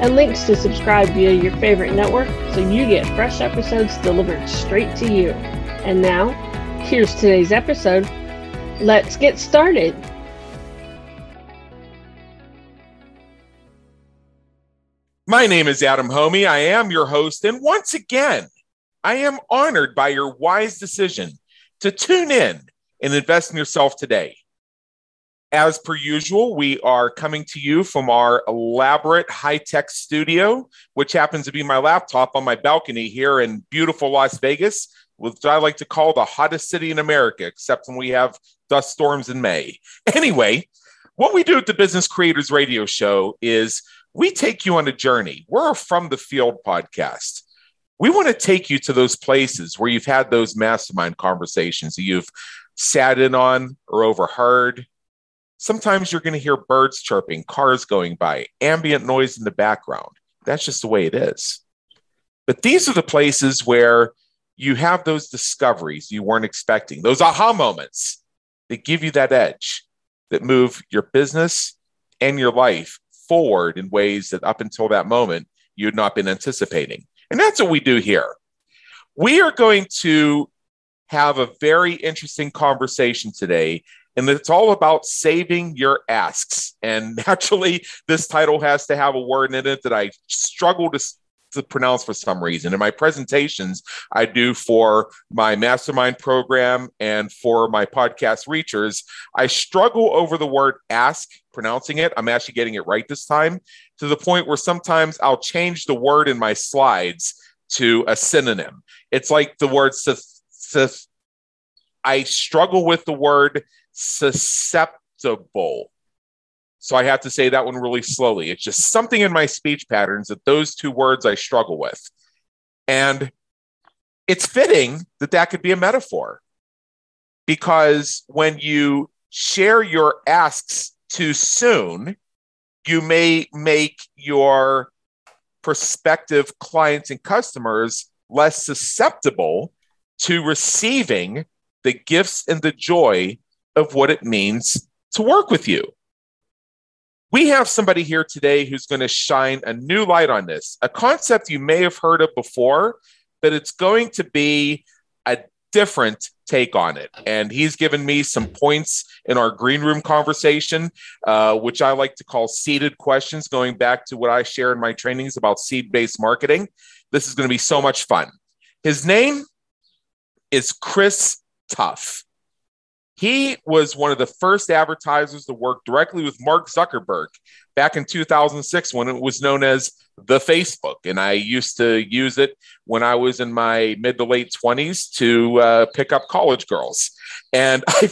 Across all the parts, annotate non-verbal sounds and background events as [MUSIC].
and links to subscribe via your favorite network so you get fresh episodes delivered straight to you. And now, here's today's episode. Let's get started. My name is Adam Hommey. I am your host. And once again, I am honored by your wise decision to tune in and invest in yourself today. As per usual, we are coming to you from our elaborate high tech studio, which happens to be my laptop on my balcony here in beautiful Las Vegas, which I like to call the hottest city in America, except when we have dust storms in May. [LAUGHS] Anyway, what we do at the Business Creators Radio Show is we take you on a journey. We're a From the Field podcast. We want to take you to those places where you've had those mastermind conversations that you've sat in on or overheard Sometimes you're going to hear birds chirping, cars going by, ambient noise in the background. That's just the way it is. But these are the places where you have those discoveries you weren't expecting, those aha moments that give you that edge that move your business and your life forward in ways that up until that moment you had not been anticipating. And that's what we do here. We are going to have a very interesting conversation today and it's all about saving your asks. And [LAUGHS] naturally, this title has to have a word in it that I struggle to, to pronounce for some reason. In my presentations, I do for my mastermind program and for my podcast reachers, I struggle over the word ask, pronouncing it. I'm actually getting it right this time to the point where sometimes I'll change the word in my slides to a synonym. It's like the word I struggle with the word susceptible. So I have to say that one really slowly. It's just something in my speech patterns that those two words I struggle with. And it's fitting that that could be a metaphor because when you share your asks too soon, you may make your prospective clients and customers less susceptible to receiving the gifts and the joy of what it means to work with you. We have somebody here today who's going to shine a new light on this, a concept you may have heard of before, but it's going to be a different take on it. And he's given me some points in our green room conversation, uh, which I like to call seeded questions, going back to what I share in my trainings about seed based marketing. This is going to be so much fun. His name is Chris Tuff. He was one of the first advertisers to work directly with Mark Zuckerberg back in 2006 when it was known as the Facebook. And I used to use it when I was in my mid to late 20s to uh, pick up college girls. And, [LAUGHS] I,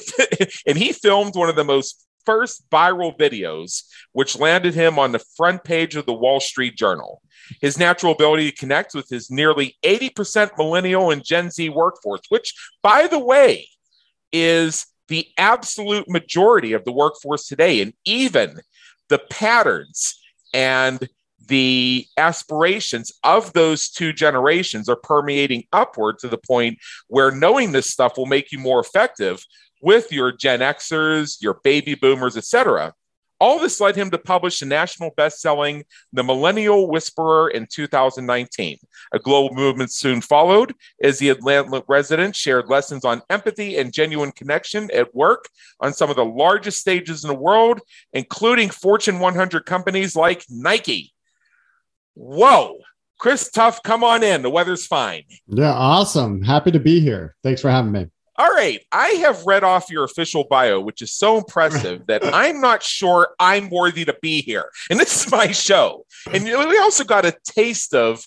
and he filmed one of the most first viral videos, which landed him on the front page of the Wall Street Journal. His natural ability to connect with his nearly 80% millennial and Gen Z workforce, which, by the way, is the absolute majority of the workforce today, and even the patterns and the aspirations of those two generations are permeating upward to the point where knowing this stuff will make you more effective with your Gen Xers, your baby boomers, etc. All this led him to publish the national best-selling The Millennial Whisperer in 2019. A global movement soon followed as the Atlanta resident shared lessons on empathy and genuine connection at work on some of the largest stages in the world, including Fortune 100 companies like Nike. Whoa. Chris Tuff, come on in. The weather's fine. Yeah, awesome. Happy to be here. Thanks for having me. All right. I have read off your official bio, which is so impressive that [LAUGHS] I'm not sure I'm worthy to be here. And this is my show. And we also got a taste of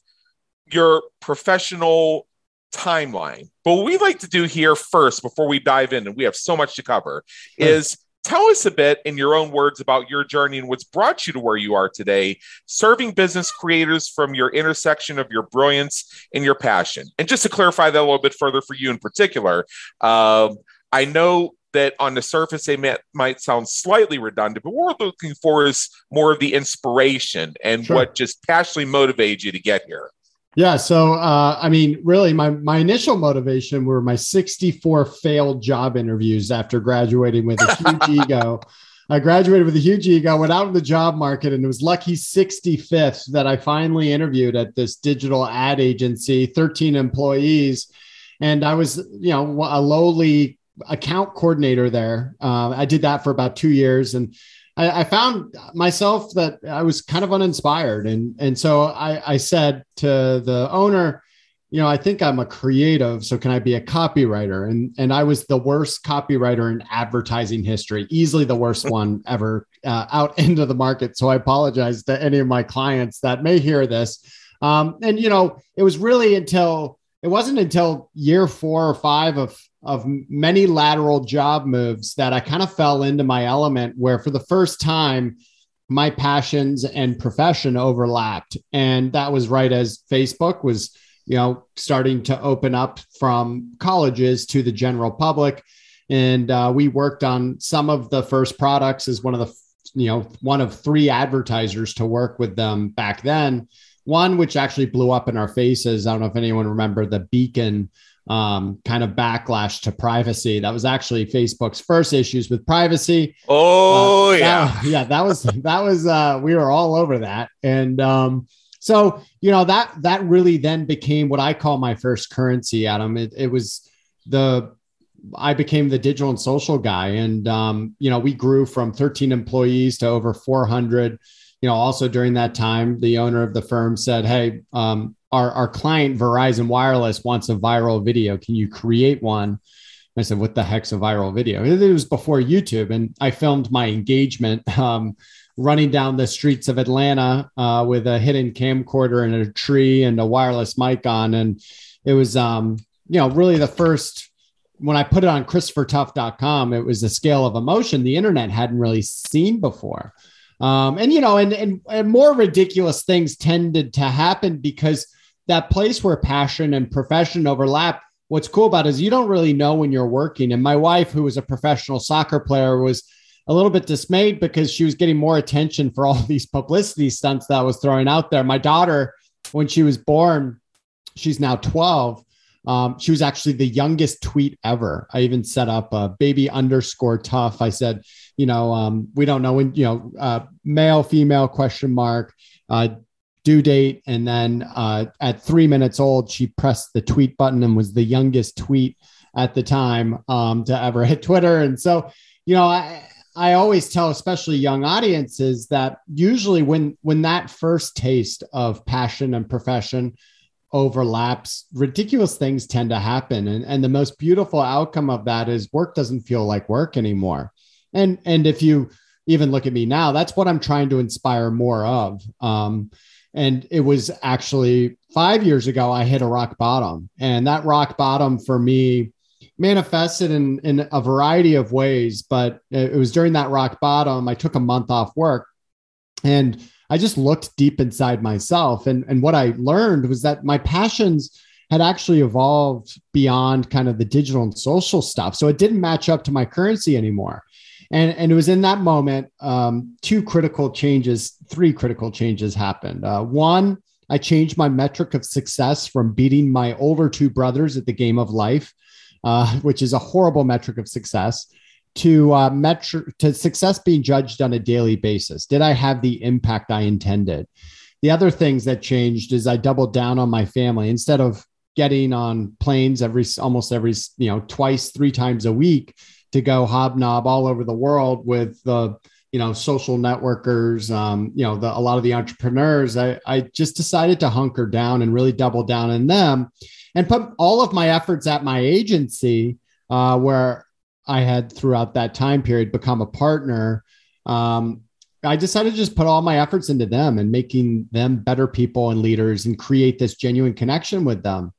your professional timeline. But what we like to do here first, before we dive in, and we have so much to cover, hmm. is Tell us a bit in your own words about your journey and what's brought you to where you are today, serving business creators from your intersection of your brilliance and your passion. And just to clarify that a little bit further for you in particular, um, I know that on the surface they may, might sound slightly redundant, but what we're looking for is more of the inspiration and sure. what just passionately motivated you to get here. Yeah. So, uh, I mean, really, my my initial motivation were my 64 failed job interviews after graduating with a [LAUGHS] huge ego. I graduated with a huge ego, went out in the job market, and it was lucky 65th that I finally interviewed at this digital ad agency, 13 employees. And I was, you know, a lowly account coordinator there. Uh, I did that for about two years. And I, I, found myself that I was kind of uninspired. And, and so I, I said to the owner, you know, I think I'm a creative, so can I be a copywriter? And and I was the worst copywriter in advertising history, easily the worst [LAUGHS] one ever uh, out [LAUGHS] into the market. So I apologize to any of my clients that may hear this. Um, and you know, it was really until it wasn't until year four or five of of many lateral job moves that I kind of fell into my element where for the first time my passions and profession overlapped. And that was right as Facebook was you know starting to open up from colleges to the general public. And uh, we worked on some of the first products as one of the you know one of three advertisers to work with them back then. One which actually blew up in our faces. I don't know if anyone remember the beacon um, kind of backlash to privacy. That was actually Facebook's first issues with privacy. Oh uh, yeah, that, yeah. That was [LAUGHS] that was uh, we were all over that, and um, so you know that that really then became what I call my first currency, Adam. It, it was the I became the digital and social guy, and um, you know we grew from 13 employees to over 400. You know, also during that time, the owner of the firm said, "Hey, um, our, our client Verizon Wireless wants a viral video. Can you create one? I said, what the heck's a viral video? It was before YouTube. And I filmed my engagement um, running down the streets of Atlanta uh, with a hidden camcorder and a tree and a wireless mic on. And it was, um, you know, really the first, when I put it on ChristopherTuff.com, it was a scale of emotion the internet hadn't really seen before. Um, and, you know, and, and, and more ridiculous things tended to happen because – that place where passion and profession overlap what's cool about it is you don't really know when you're working and my wife who was a professional soccer player was a little bit dismayed because she was getting more attention for all [LAUGHS] these publicity stunts that I was throwing out there my daughter when she was born she's now 12 um, she was actually the youngest tweet ever. I even set up a baby underscore Tuff. I said, you know, um, we don't know when, you know, uh, male, female question mark, uh, due date. And then uh, at three minutes old, she pressed the tweet button and was the youngest tweet at the time um, to ever [LAUGHS] hit Twitter. And so, you know, I, I always tell, especially young audiences, that usually when when that first taste of passion and profession overlaps, ridiculous things tend to happen. And, and the most beautiful outcome of that is work doesn't feel like work anymore. And and if you even look at me now, that's what I'm trying to inspire more of. Um, and it was actually five years ago, I hit a rock bottom. And that rock bottom for me manifested in, in a variety of ways. But it was during that rock bottom, I took a month off work and I just looked deep inside myself. And, and what I learned was that my passions had actually evolved beyond kind of the digital and social stuff. So it didn't match up to my currency anymore. And, and it was in that moment, um, two critical changes, three critical changes happened. Uh, one, I changed my metric of success from beating my older two brothers at the game of life, uh, which is a horrible metric of success, to uh, metric to success being judged on a daily basis. Did I have the impact I intended? The other things that changed is I doubled down on my family instead of getting on planes every almost every you know twice, three times a week to go hobnob all over the world with the you know social networkers um, you know the, a lot of the entrepreneurs. I, I just decided to hunker down and really double down in them and put all of my efforts at my agency uh, where i had throughout that time period become a partner. Um, i decided to just put all my efforts into them and making them better people and leaders and create this genuine connection with them.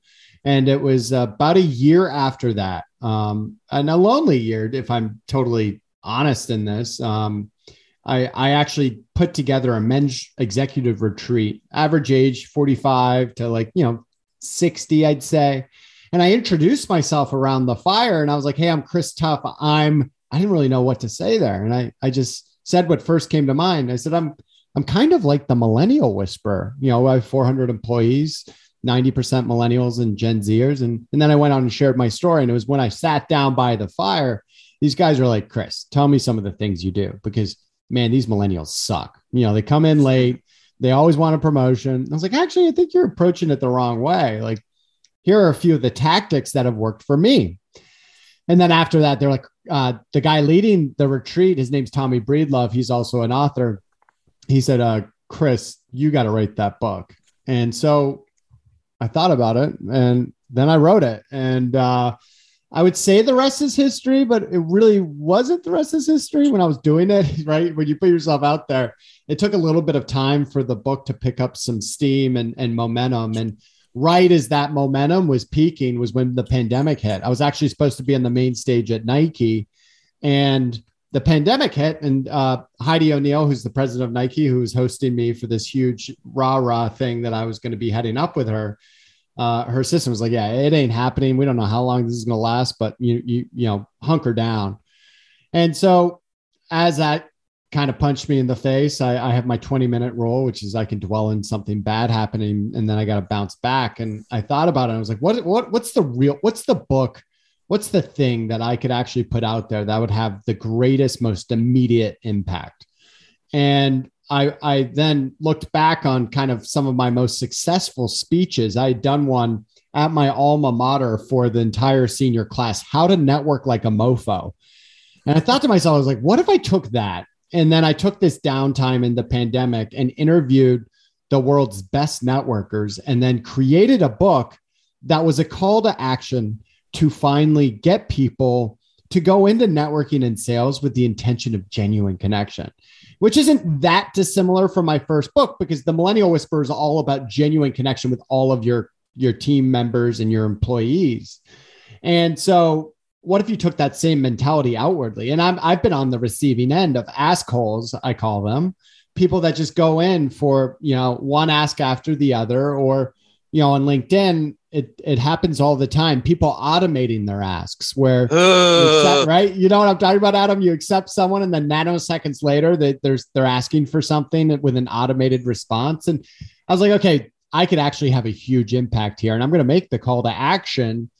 And it was about a year after that, um, and a lonely year, if I'm totally honest in this. Um, I, I actually put together a men's executive retreat, average age 45 to like, you know, 60, I'd say. And I introduced myself around the fire and I was like, Hey, I'm Chris Tuff. I'm, I didn't really know what to say there. And I, I just said what first came to mind. I said, I'm, I'm kind of like the millennial whisperer. You know, I have 400 employees, 90% millennials and Gen Zers. And, and then I went on and shared my story. And it was when I sat down by the fire, these guys are like, Chris, tell me some of the things you do because man, these millennials suck. You know, they come in late, they always want a promotion. I was like, actually, I think you're approaching it the wrong way. Like, here are a few of the tactics that have worked for me. And then after that, they're like, uh, the guy leading the retreat, his name's Tommy Breedlove. He's also an author. He said, uh, Chris, you got to write that book. And so I thought about it and then I wrote it. And uh, I would say the rest is history, but it really wasn't the rest is history when I was doing it, [LAUGHS] right? When you put yourself out there, it took a little bit of time for the book to pick up some steam and, and momentum. And right as that momentum was peaking was when the pandemic hit. I was actually supposed to be on the main stage at Nike and the pandemic hit and uh, Heidi O'Neill, who's the president of Nike, who was hosting me for this huge rah rah thing that I was going to be heading up with her uh, her system was like, yeah, it ain't happening. We don't know how long this is going to last, but you, you, you know, hunker down. And so as that kind of punched me in the face, I, I have my 20 minute rule, which is I can dwell in something bad happening and then I got to bounce back. And I thought about it. I was like, what, what, what's the real, what's the book? What's the thing that I could actually put out there that would have the greatest, most immediate impact? And I, I then looked back on kind of some of my most successful speeches. I had done one at my alma mater for the entire senior class, how to network like a mofo. And I thought to myself, I was like, what if I took that? And then I took this downtime in the pandemic and interviewed the world's best networkers and then created a book that was a call to action to finally get people to go into networking and sales with the intention of genuine connection which isn't that dissimilar from my first book because the millennial whisper is all about genuine connection with all of your your team members and your employees. And so what if you took that same mentality outwardly? And I'm, i've been on the receiving end of ask holes i call them people that just go in for you know one ask after the other or you know on linkedin it it happens all the time. People automating their asks where accept, right. You know what I'm talking about, Adam? You accept someone, and then nanoseconds later, they, there's they're asking for something with an automated response. And I was like, okay, I could actually have a huge impact here, and I'm going to make the call to action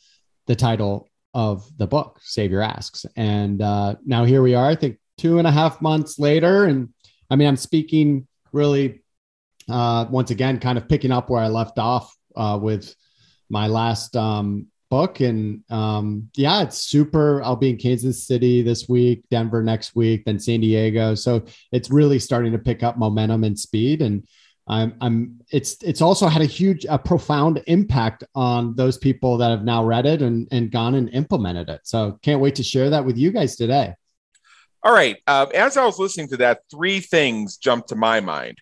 the title of the book, Save Your Asks. And uh, now here we are. I think two and a half months later, and I mean, I'm speaking really uh, once again, kind of picking up where I left off uh, with my last um, book. And um, yeah, it's super. I'll be in Kansas City this week, Denver next week, then San Diego. So it's really starting to pick up momentum and speed. And I'm, I'm it's it's also had a huge, a profound impact on those people that have now read it and, and gone and implemented it. So can't wait to share that with you guys today. All right. Uh, as I was listening to that, three things jumped to my mind.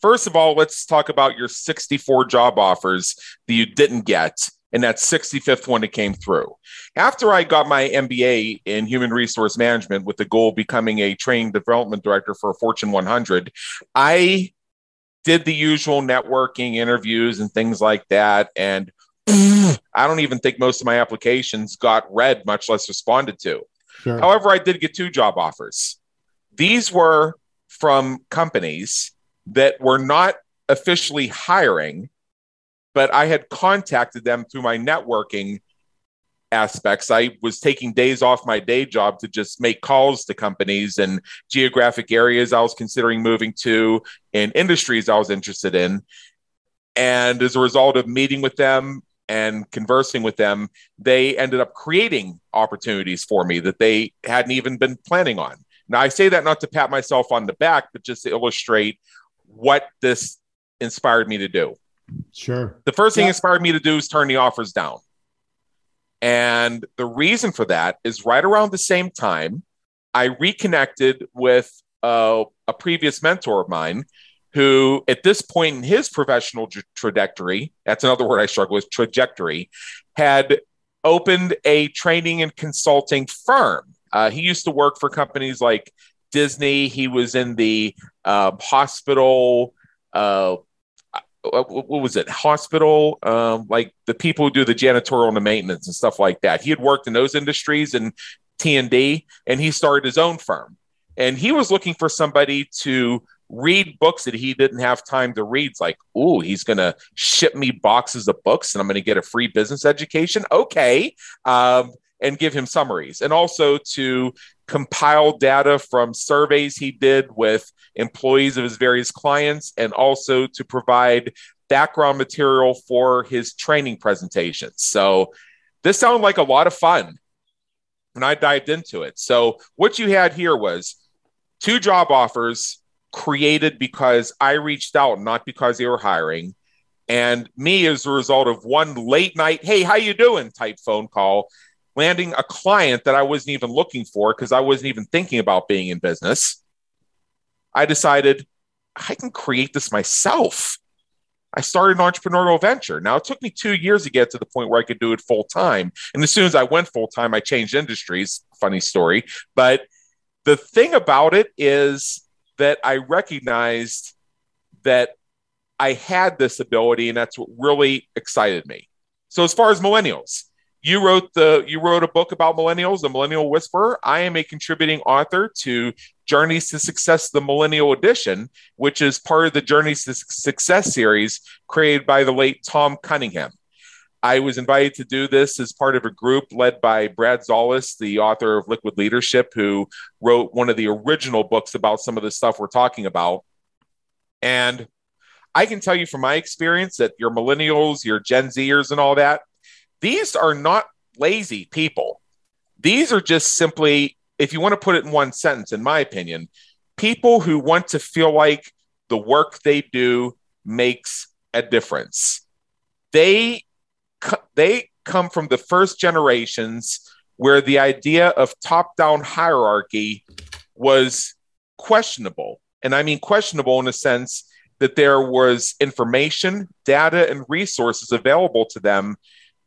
First of all, let's talk about your 64 job offers that you didn't get and that 65th one that came through. After I got my MBA in human resource management with the goal of becoming a training development director for a Fortune 100, I did the usual networking interviews and things like that. And [CLEARS THROAT] I don't even think most of my applications got read, much less responded to. Sure. However, I did get two job offers. These were from companies that were not officially hiring, but I had contacted them through my networking aspects. I was taking days off my day job to just make calls to companies and geographic areas I was considering moving to and industries I was interested in. And as a result of meeting with them and conversing with them, they ended up creating opportunities for me that they hadn't even been planning on. Now, I say that not to pat myself on the back, but just to illustrate what this inspired me to do. Sure. The first thing yeah. inspired me to do is turn the offers down. And the reason for that is right around the same time, I reconnected with uh, a previous mentor of mine who, at this point in his professional tra- trajectory, that's another word I struggle with, trajectory, had opened a training and consulting firm. Uh, he used to work for companies like Disney. He was in the uh, hospital. Uh, uh, what was it? Hospital, um, like the people who do the janitorial and the maintenance and stuff like that. He had worked in those industries and T and D, and he started his own firm. And he was looking for somebody to read books that he didn't have time to read. It's like, oh, he's going to ship me boxes of books and I'm going to get a free business education. Okay. Um, and give him summaries and also to compile data from surveys he did with employees of his various clients and also to provide background material for his training presentations. So this sounded like a lot of fun when I dived into it. So what you had here was two job offers created because I reached out, not because they were hiring. And me as a result of one late night, hey, how you doing type phone call, landing a client that I wasn't even looking for because I wasn't even thinking about being in business. I decided I can create this myself. I started an entrepreneurial venture. Now, it took me two years to get to the point where I could do it full time. And as soon as I went full time, I changed industries. Funny story. But the thing about it is that I recognized that I had this ability, and that's what really excited me. So, as far as millennials, you wrote the you wrote a book about millennials, the Millennial Whisperer. I am a contributing author to Journeys to Success, the Millennial Edition, which is part of the Journeys to Success series created by the late Tom Cunningham. I was invited to do this as part of a group led by Brad Szollose, the author of Liquid Leadership, who wrote one of the original books about some of the stuff we're talking about. And I can tell you from my experience that your millennials, your Gen Zers, and all that, these are not lazy people. These are just simply, if you want to put it in one sentence, in my opinion, people who want to feel like the work they do makes a difference. They they come from the first generations where the idea of top down hierarchy was questionable. And I mean questionable in the sense that there was information, data, and resources available to them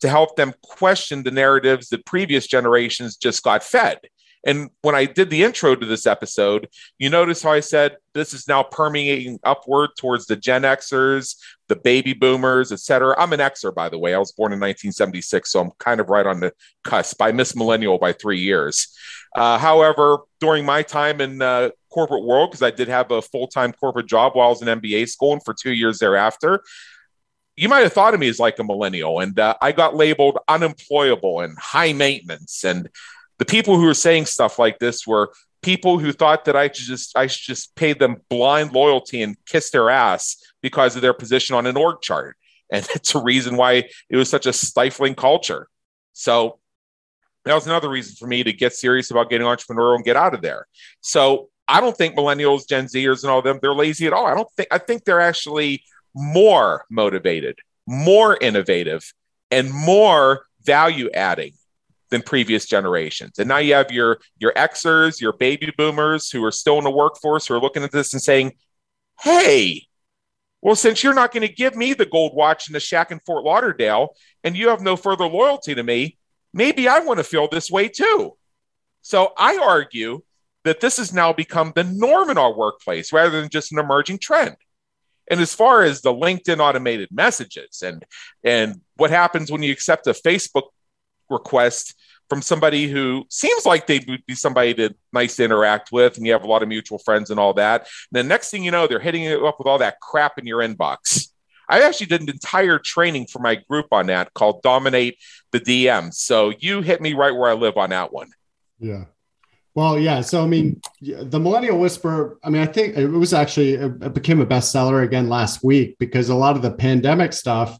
to help them question the narratives that previous generations just got fed. And when I did the intro to this episode, you notice how I said this is now permeating upward towards the Gen Xers, the baby boomers, et cetera. I'm an Xer, by the way. I was born in 1976, so I'm kind of right on the cusp. I miss millennial by three years. Uh, however, during my time in uh, corporate world, because I did have a full time corporate job while I was in MBA school and for two years thereafter, you might have thought of me as like a millennial, and uh, I got labeled unemployable and high maintenance. And the people who were saying stuff like this were people who thought that I should just I should just pay them blind loyalty and kiss their ass because of their position on an org chart. And [LAUGHS] it's a reason why it was such a stifling culture. So that was another reason for me to get serious about getting entrepreneurial and get out of there. So I don't think millennials, Gen Zers, and all of them they're lazy at all. I don't think I think they're actually more motivated, more innovative, and more value adding than previous generations. And now you have your your Xers, your baby boomers who are still in the workforce who are looking at this and saying, "Hey, well, since you're not going to give me the gold watch in the shack in Fort Lauderdale, and you have no further loyalty to me, maybe I want to feel this way too." So I argue that this has now become the norm in our workplace rather than just an emerging trend. And as far as the LinkedIn automated messages and and what happens when you accept a Facebook request from somebody who seems like they would be somebody to nice to interact with, and you have a lot of mutual friends and all that. And the next thing you know, they're hitting you up with all that crap in your inbox. I actually did an entire training for my group on that called Dominate the DM. So you hit me right where I live on that one. Yeah. Well, yeah. So, I mean, the Millennial Whisper, I mean, I think it was actually, it became a bestseller again last week because a lot of the pandemic stuff,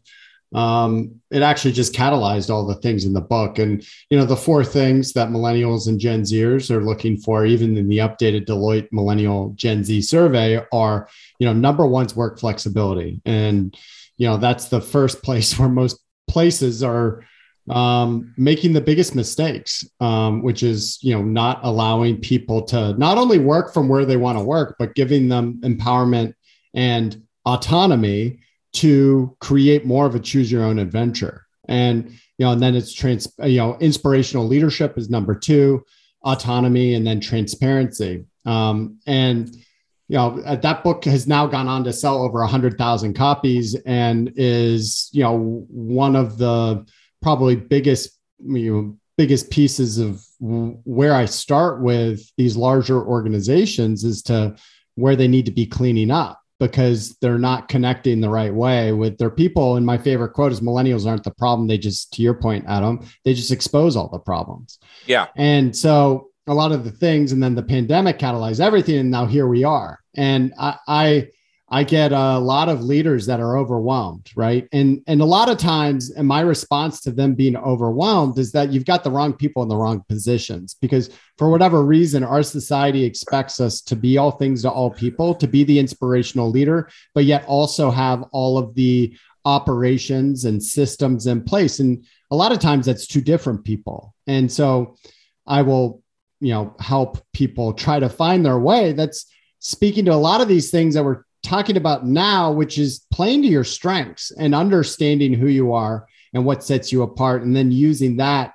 um, it actually just catalyzed all the things in the book. And, you know, the four things that millennials and Gen Zers are looking for, even in the updated Deloitte Millennial Gen Z survey, are, you know, number one's work flexibility. And, you know, that's the first place [LAUGHS] where most places are um, making the biggest mistakes, um, which is you know not allowing people to not only work from where they want to work, but giving them empowerment and autonomy to create more of a choose your own adventure. And you know, and then it's trans, you know, inspirational leadership is number two. autonomy and then transparency. Um, and you know that book has now gone on to sell over a 100000 copies and is you know one of the probably biggest you know biggest pieces of where i start with these larger organizations is to where they need to be cleaning up because they're not connecting the right way with their people. And my favorite quote is millennials aren't the problem. They just to your point adam they just expose all the problems. Yeah. And so a lot of the things and then the pandemic catalyzed everything and now here we are. And i i, I get a lot of leaders that are overwhelmed right? And and a lot of times and my response to them being overwhelmed is that you've got the wrong people in the wrong positions because for whatever reason our society expects us to be all things to all people to be the inspirational leader but yet also have all of the operations and systems in place. And a lot of times that's two different people. And so i will you know help people try to find their way. That's speaking to a lot of these things that we're talking about now which is playing to your strengths and understanding who you are and what sets you apart and then using that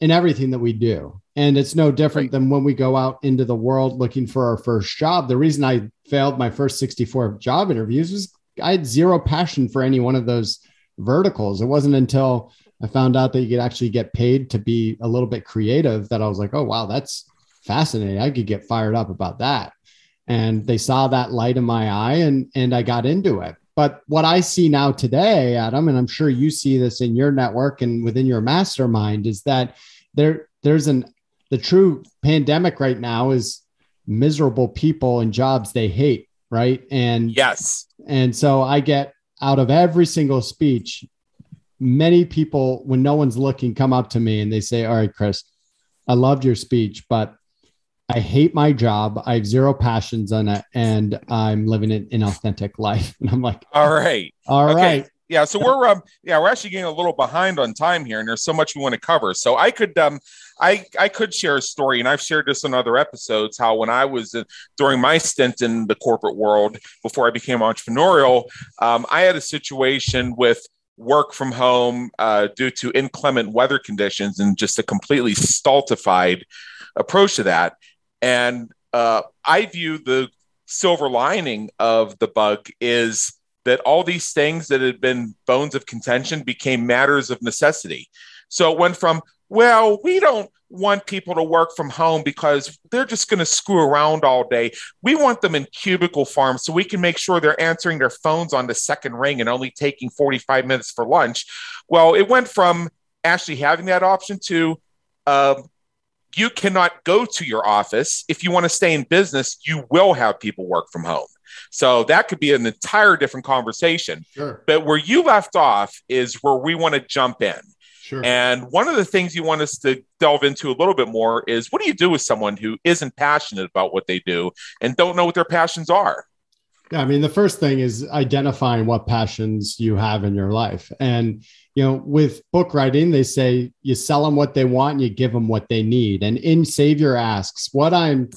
in everything that we do and it's no different right. than when we go out into the world looking for our first job the reason i failed my first 64 job interviews was i had zero passion for any one of those verticals it wasn't until I found out that you could actually get paid to be a little bit creative that I was like, oh, wow, that's fascinating. I could get fired up about that. And they saw that light in my eye and, and I got into it. But what I see now today, Adam, and I'm sure you see this in your network and within your mastermind, is that there there's an the true pandemic right now is miserable people and jobs they hate, right? And yes. And so I get out of every single speech many people, when no one's looking, come up to me and they say, All right, Chris, I loved your speech, but I hate my job. I have zero passions on it, and I'm living an inauthentic life. [LAUGHS] And I'm like, All right. All okay. right. Yeah, so we're um, yeah we're actually getting a little behind on time here, and there's so much we want to cover. So I could um, I I could share a story, and I've shared this in other episodes. How when I was uh, during my stint in the corporate world before I became entrepreneurial, um, I had a situation with work from home uh, due to inclement weather conditions and just a completely stultified approach to that. And uh, I view the silver lining of the bug is that all these things that had been bones of contention became matters of necessity. So it went from, well, we don't want people to work from home because they're just going to screw around all day. We want them in cubicle farms so we can make sure they're answering their phones on the second ring and only taking 45 minutes for lunch. Well, it went from actually having that option to um, you cannot go to your office. If you want to stay in business, you will have people work from home. So that could be an entire different conversation. Sure. But where you left off is where we want to jump in. Sure. And one of the things you want us to delve into a little bit more is what do you do with someone who isn't passionate about what they do and don't know what their passions are? I mean, the first thing is identifying what passions you have in your life. And, you know, with book writing, they say you sell them what they want and you give them what they need. And in Save Your Asks, what I'm,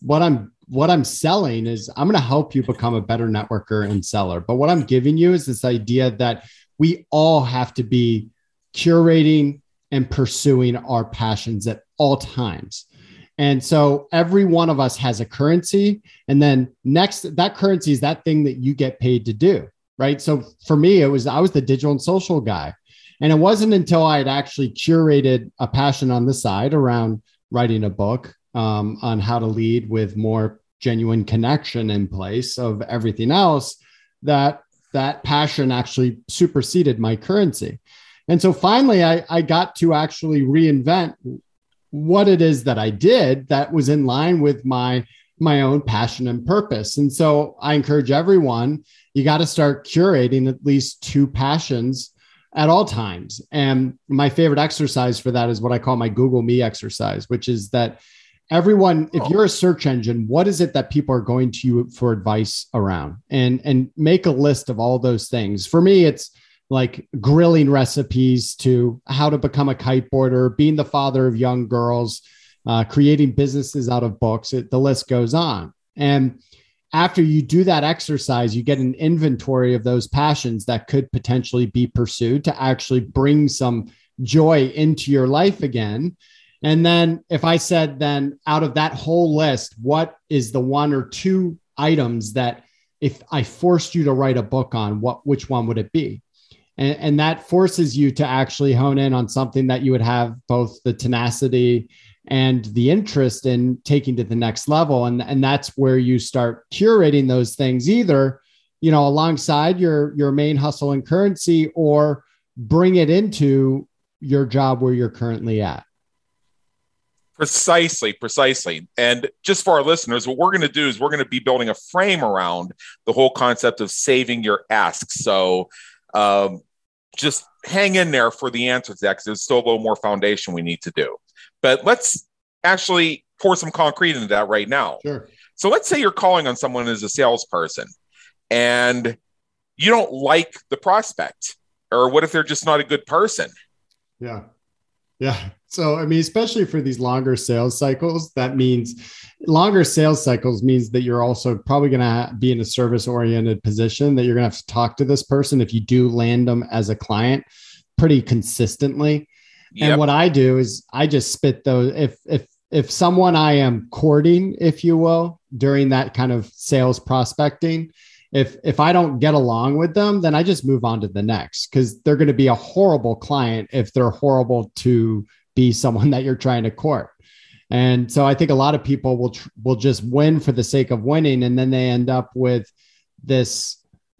what I'm, what I'm selling is I'm going to help you become a better networker and seller. But what I'm giving you is this idea that we all have to be curating and pursuing our passions at all times. And so every one of us has a currency. And then next, that currency is that thing that you get paid to do. Right. So for me, it was, I was the digital and social guy. And it wasn't until I had actually curated a passion on the side around writing a book um, on how to lead with more genuine connection in place of everything else that that passion actually superseded my currency. And so finally, I, I got to actually reinvent what it is that I did that was in line with my my own passion and purpose. And so I encourage everyone, you got to start curating at least two passions at all times. And my favorite exercise for that is what I call my Google Me exercise, which is that everyone, if you're a search engine, what is it that people are going to you for advice around? And and make a list of all those things. For me, it's like grilling recipes to how to become a kiteboarder, being the father of young girls, uh, creating businesses out of books. It, the list goes on. And after you do that exercise, you get an inventory of those passions that could potentially be pursued to actually bring some joy into your life again. And then if I said, then out of that whole list, what is the one or two items that if I forced you to write a book on, what which one would it be? And, and that forces you to actually hone in on something that you would have both the tenacity and the interest in taking to the next level. And, and that's where you start curating those things either, you know, alongside your your main hustle and currency or bring it into your job where you're currently at. Precisely, precisely. And just for our listeners, what we're going to do is we're going to be building a frame around the whole concept of saving your asks. So um, just hang in there for the answer to that because there's still a little more foundation we need to do. But let's actually pour some concrete into that right now. Sure. So let's say you're calling on someone as a salesperson and you don't like the prospect, or what if they're just not a good person? Yeah. Yeah. So, I mean, especially for these longer sales cycles, that means longer sales cycles means that you're also probably going to be in a service oriented position that you're going to have to talk to this person if you do land them as a client pretty consistently. Yep. And what I do is I just spit those if if if someone I am courting, if you will, during that kind of sales prospecting, if if I don't get along with them, then I just move on to the next because they're going to be a horrible client if they're horrible to be someone [LAUGHS] that you're trying to court. And so I think a lot of people will will just win for the sake of winning, and then they end up with this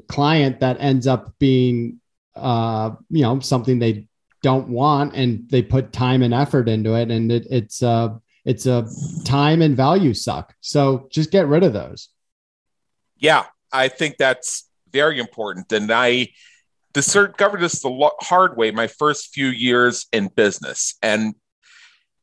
client that ends up being, uh, you know, something they don't want, and they put time and effort into it, and it, it's uh, it's a time and value suck. So just get rid of those. Yeah, I think that's very important. And I discovered this the hard way my first few years in business. And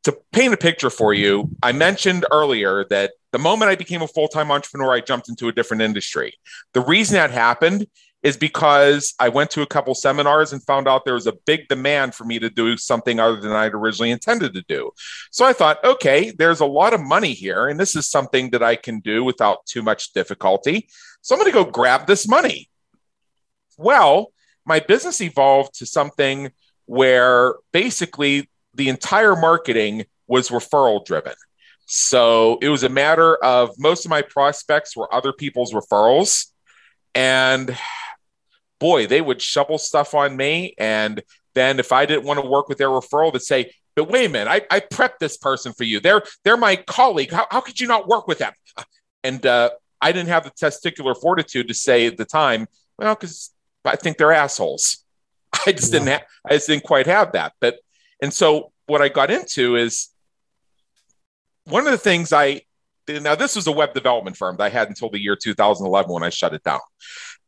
to paint a picture for you, I mentioned earlier that the moment I became a full time entrepreneur, I jumped into a different industry. The reason that happened is because I went to a couple seminars and found out there was a big demand for me to do something other than I'd originally intended to do. So I thought, okay, there's a lot of money here, and this is something that I can do without too much difficulty. So I'm going to go grab this money. Well, my business evolved to something where basically the entire marketing was referral driven. So it was a matter of most of my prospects were other people's referrals. And boy, they would shovel stuff on me. And then if I didn't want to work with their referral, they'd say, but wait a minute, I, I prepped this person for you. They're they're my colleague. How, how could you not work with them? And uh, I didn't have the testicular fortitude to say at the time, well, because I think they're assholes. [LAUGHS] I just yeah. didn't have, I just didn't quite have that. But and so what I got into is one of the things I now this was a web development firm that I had until the year 2011 when I shut it down.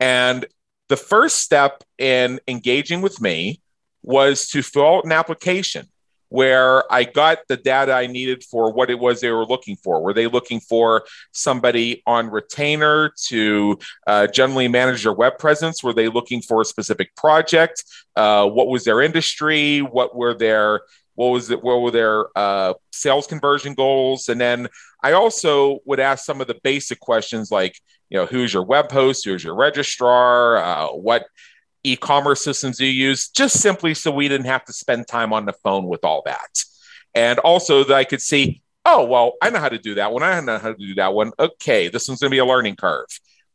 And the first step in engaging with me was to fill out an application where I got the data I needed for what it was they were looking for. Were they looking for somebody on retainer to uh, generally manage their web presence? Were they looking for a specific project? Uh, what was their industry? What were their what was it? What were their uh, sales conversion goals? And then I also would ask some of the basic questions like, you know, who's your web host? Who's your registrar? Uh, what e-commerce systems you use, just simply so we didn't have to spend time on the phone with all that. And also that I could see, oh, well, I know how to do that one. I know how to do that one. Okay, this one's going to be a learning curve.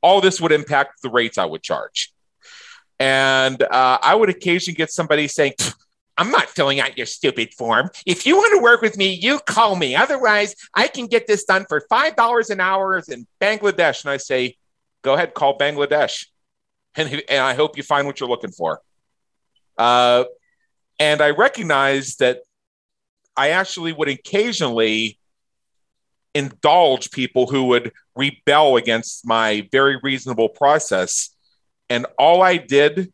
All this would impact the rates I would charge. And uh, I would occasionally get somebody saying, I'm not filling out your stupid form. If you want to work with me, you call me. Otherwise, I can get this done for $5 an hour in Bangladesh. And I say, go ahead, call Bangladesh and, and I hope you find what you're looking for. Uh, and I recognize that I actually would occasionally indulge people who would rebel against my very reasonable process. And all I did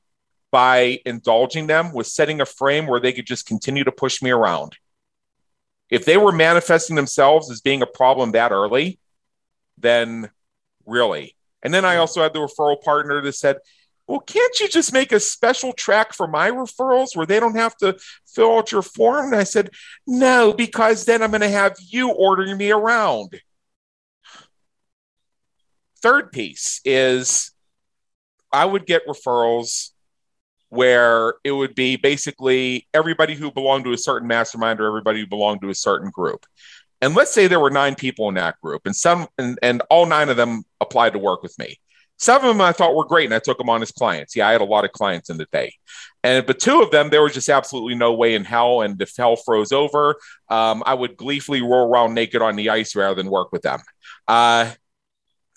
by indulging them was setting a frame where they could just continue to push me around. If they were manifesting themselves as being a problem that early, then really, and then I also had the referral partner that said, well, can't you just make a special track for my referrals where they don't have to fill out your form? And I said, no, because then I'm going to have you ordering me around. Third piece is I would get referrals where it would be basically everybody who belonged to a certain mastermind or everybody who belonged to a certain group. And let's say there were nine people in that group, and some and, and all nine of them applied to work with me. Some of them I thought were great, and I took them on as clients. Yeah, I had a lot of clients in the day, and but two of them there was just absolutely no way in hell. And if hell froze over, um, I would gleefully roll around naked on the ice rather than work with them. Uh,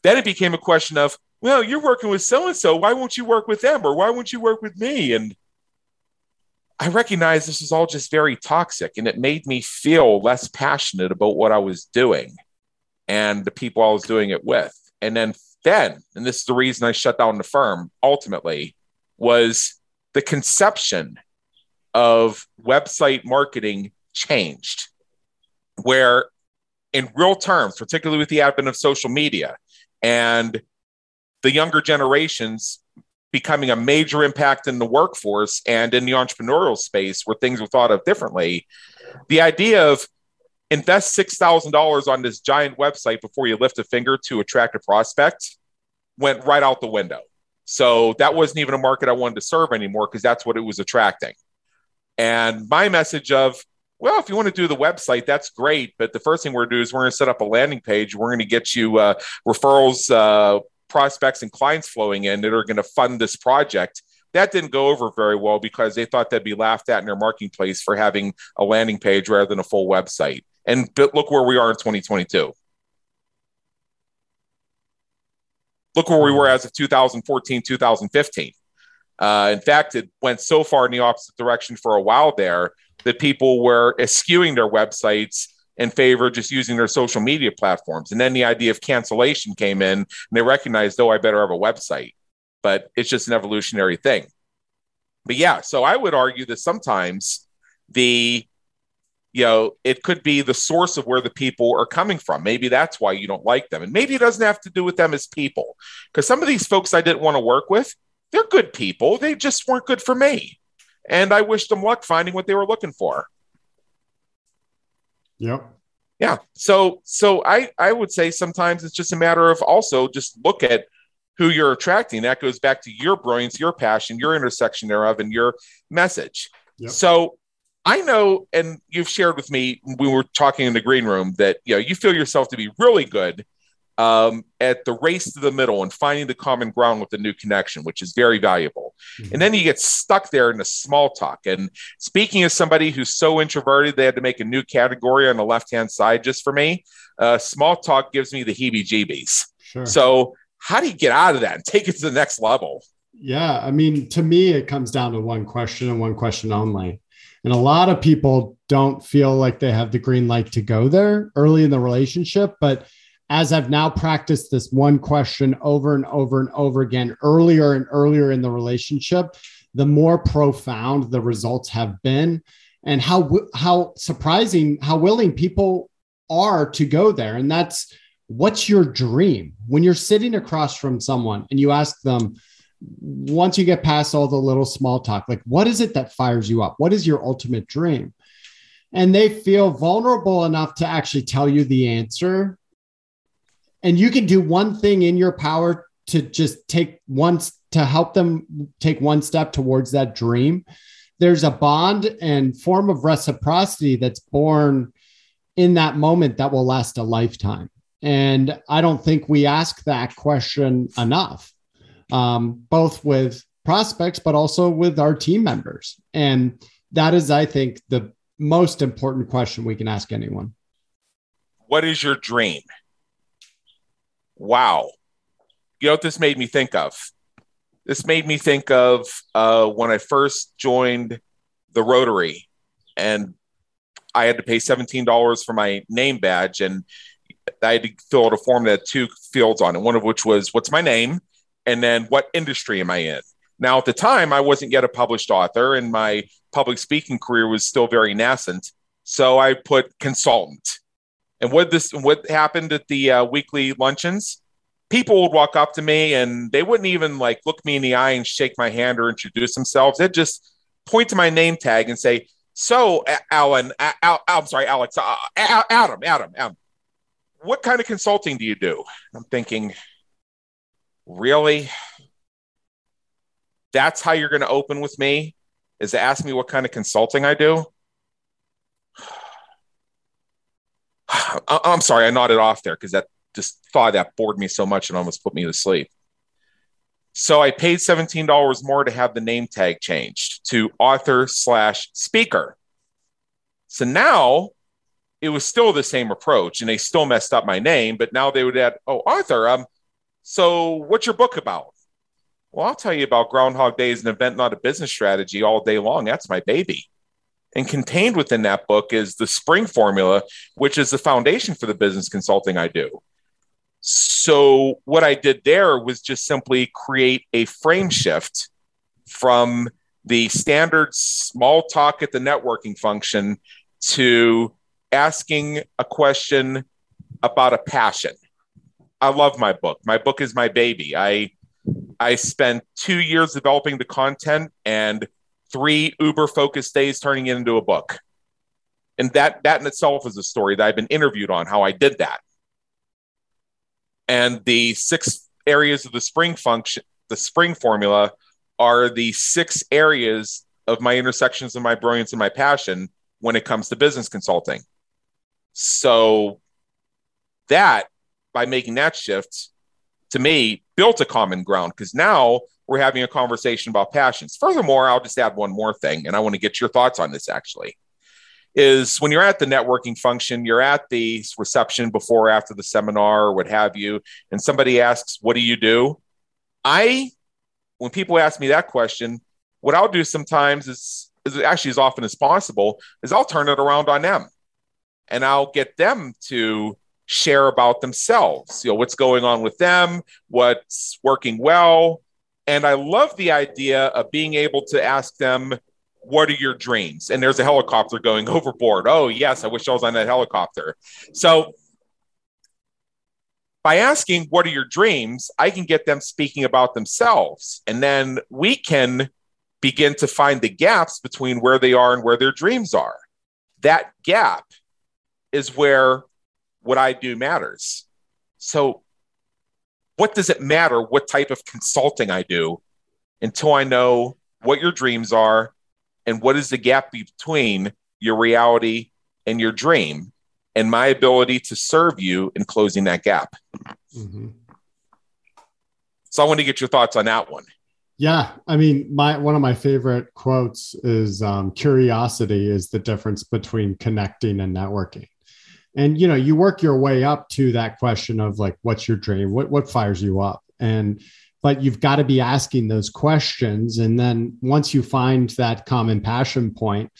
then it became a question of, well, you're working with so and so. Why won't you work with them, or why won't you work with me? And I recognized this was all just very toxic, and it made me feel less passionate about what I was doing and the people I was doing it with. And then then, and this is the reason I shut down the firm ultimately, was the conception of website marketing changed, where in real terms, particularly with the advent of social media and the younger generations becoming a major impact in the workforce and in the entrepreneurial space where things were thought of differently, the idea of invest $6,000 on this giant website before you lift a finger to attract a prospect went right out the window. So that wasn't even a market I wanted to serve anymore because that's what it was attracting. And my message of, well, if you want to do the website, that's great. But the first thing we're going to do is we're going to set up a landing page. We're going to get you uh, referrals, uh, prospects, and clients flowing in that are going to fund this project. That didn't go over very well because they thought they'd be laughed at in their marketplace for having a landing page rather than a full website. And look where we are in 2022. Look where we were as of 2014, 2015. Uh, in fact, it went so far in the opposite direction for a while there that people were eschewing their websites in favor of just using their social media platforms. And then the idea of cancellation came in, and they recognized, oh, I better have a website. But it's just an evolutionary thing. But yeah, so I would argue that sometimes the you know, it could be the source of where the people are coming from. Maybe that's why you don't like them. And maybe it doesn't have to do with them as people. Because some of these folks I didn't want to work with, they're good people. They just weren't good for me. And I wish them luck finding what they were looking for. Yep. Yeah. So so I I would say sometimes it's just a matter of also just look at who you're attracting. That goes back to your brilliance, your passion, your intersection thereof, and your message. Yep. So I know, and you've shared with me when we were talking in the green room that you know you feel yourself to be really good um, at the race to the middle and finding the common ground with the new connection, which is very valuable. Mm-hmm. And then you get stuck there in the small talk. And speaking as somebody who's so introverted, they had to make a new category on the left hand side just for me. Uh, small talk gives me the heebie jeebies. Sure. So, how do you get out of that and take it to the next level? Yeah. I mean, to me, it comes down to one question and one question only. And a lot of people don't feel like they have the green light to go there early in the relationship. But as I've now practiced this one question over and over and over again, earlier and earlier in the relationship, the more profound the results have been, and how how surprising how willing people are to go there. And that's what's your dream when you're sitting across from someone and you ask them, once you get past all the little small talk, like what is it that fires you up? What is your ultimate dream? And they feel vulnerable enough to actually tell you the answer. And you can do one thing in your power to just take one to help them take one step towards that dream. There's a bond and form of reciprocity that's born in that moment that will last a lifetime. And I don't think we ask that question enough um, both with prospects, but also with our team members. And that is, I think, the most important question we can ask anyone. What is your dream? Wow. You know what this made me think of? This made me think of uh, when I first joined the Rotary and I had to pay $17 for my name badge. And I had to fill out a form that had two fields on it, one of which was what's my name and then what industry am I in? Now, at the time, I wasn't yet a published author, and my public speaking career was still very nascent. So I put consultant. And what this what happened at the uh, weekly luncheons? People would walk up to me and they wouldn't even like look me in the eye and shake my hand or introduce themselves. They'd just point to my name tag and say, "So, Alan, Al, I'm sorry, Alex, uh, Adam, Adam, Adam, what kind of consulting do you do?" I'm thinking, really that's how you're going to open with me is to ask me what kind of consulting I do. I'm sorry, I nodded off there because that just thought that bored me so much and almost put me to sleep. So I paid $17 more to have the name tag changed to author slash speaker. So now it was still the same approach and they still messed up my name, but now they would add, oh, author, um, so what's your book about? Well, I'll tell you about Groundhog Day as an event, not a business strategy all day long. That's my baby. And contained within that book is the spring formula, which is the foundation for the business consulting I do. So, what I did there was just simply create a frame shift from the standard small talk at the networking function to asking a question about a passion. I love my book. My book is my baby. I I spent two years developing the content and three uber focused days turning it into a book. And that that in itself is a story that I've been interviewed on how I did that. And the six areas of the spring function, the spring formula are the six areas of my intersections of my brilliance and my passion when it comes to business consulting. So that by making that shift to me built a common ground because now we're having a conversation about passions. Furthermore, I'll just add one more thing, and I want to get your thoughts on this actually. Is when you're at the networking function, you're at the reception before, after the seminar, or what have you, and somebody asks, What do you do? I, when people ask me that question, what I'll do sometimes is, is actually as often as possible, is I'll turn it around on them and I'll get them to share about themselves, you know, what's going on with them, what's working well. And I love the idea of being able to ask them, what are your dreams? And there's a helicopter going [LAUGHS] overboard. Oh, yes, I wish I was on that helicopter. So by asking, what are your dreams? I can get them speaking about themselves. And then we can begin to find the gaps between where they are and where their dreams are. That gap is where what I do matters. So, what does it matter what type of consulting I do until I know what your dreams are and what is the gap between your reality and your dream and my ability to serve you in closing that gap? Mm-hmm. So, I want to get your thoughts on that one. Yeah, I mean, my one of my favorite quotes is um, "Curiosity is the difference between connecting and networking." And you know you work your way up to that question of like what's your dream? What what fires you up? And but you've got to be asking those questions. And then once you find that common passion point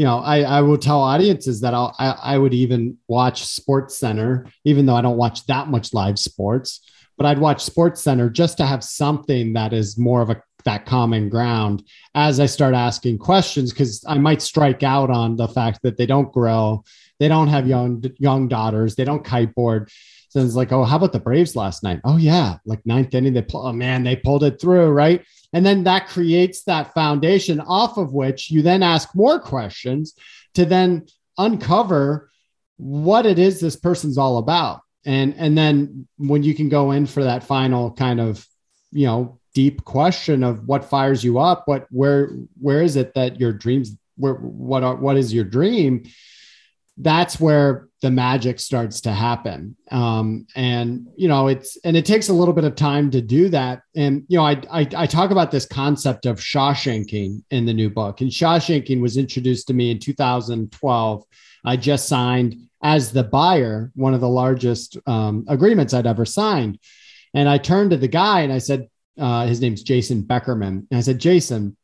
you know i, I will tell audiences that I'll, I, I would even watch SportsCenter even though i don't watch that much live sports but i'd watch SportsCenter just to have something that is more of a that common ground as i start asking questions because i might strike out on the fact that they don't grow they don't have young young daughters. They don't kiteboard. So it's like, oh, how about the Braves last night? Oh yeah, like ninth inning. They pull. oh man, they pulled it through, right? And then that creates that foundation off of which you then ask more questions to then uncover what it is this person's all about. And and then when you can go in for that final kind of, you know, deep question of what fires you up, what where where is it that your dreams where what are what is your dream? That's where the magic starts to happen. Um, and you know, it's and it takes a little bit of time to do that. And you know, I, I I talk about this concept of Shawshanking in the new book. And Shawshanking was introduced to me in 2012. I just signed as the buyer one of the largest um, agreements I'd ever signed. And I turned to the guy and I said, uh, his name's Jason Beckerman. And I said, Jason,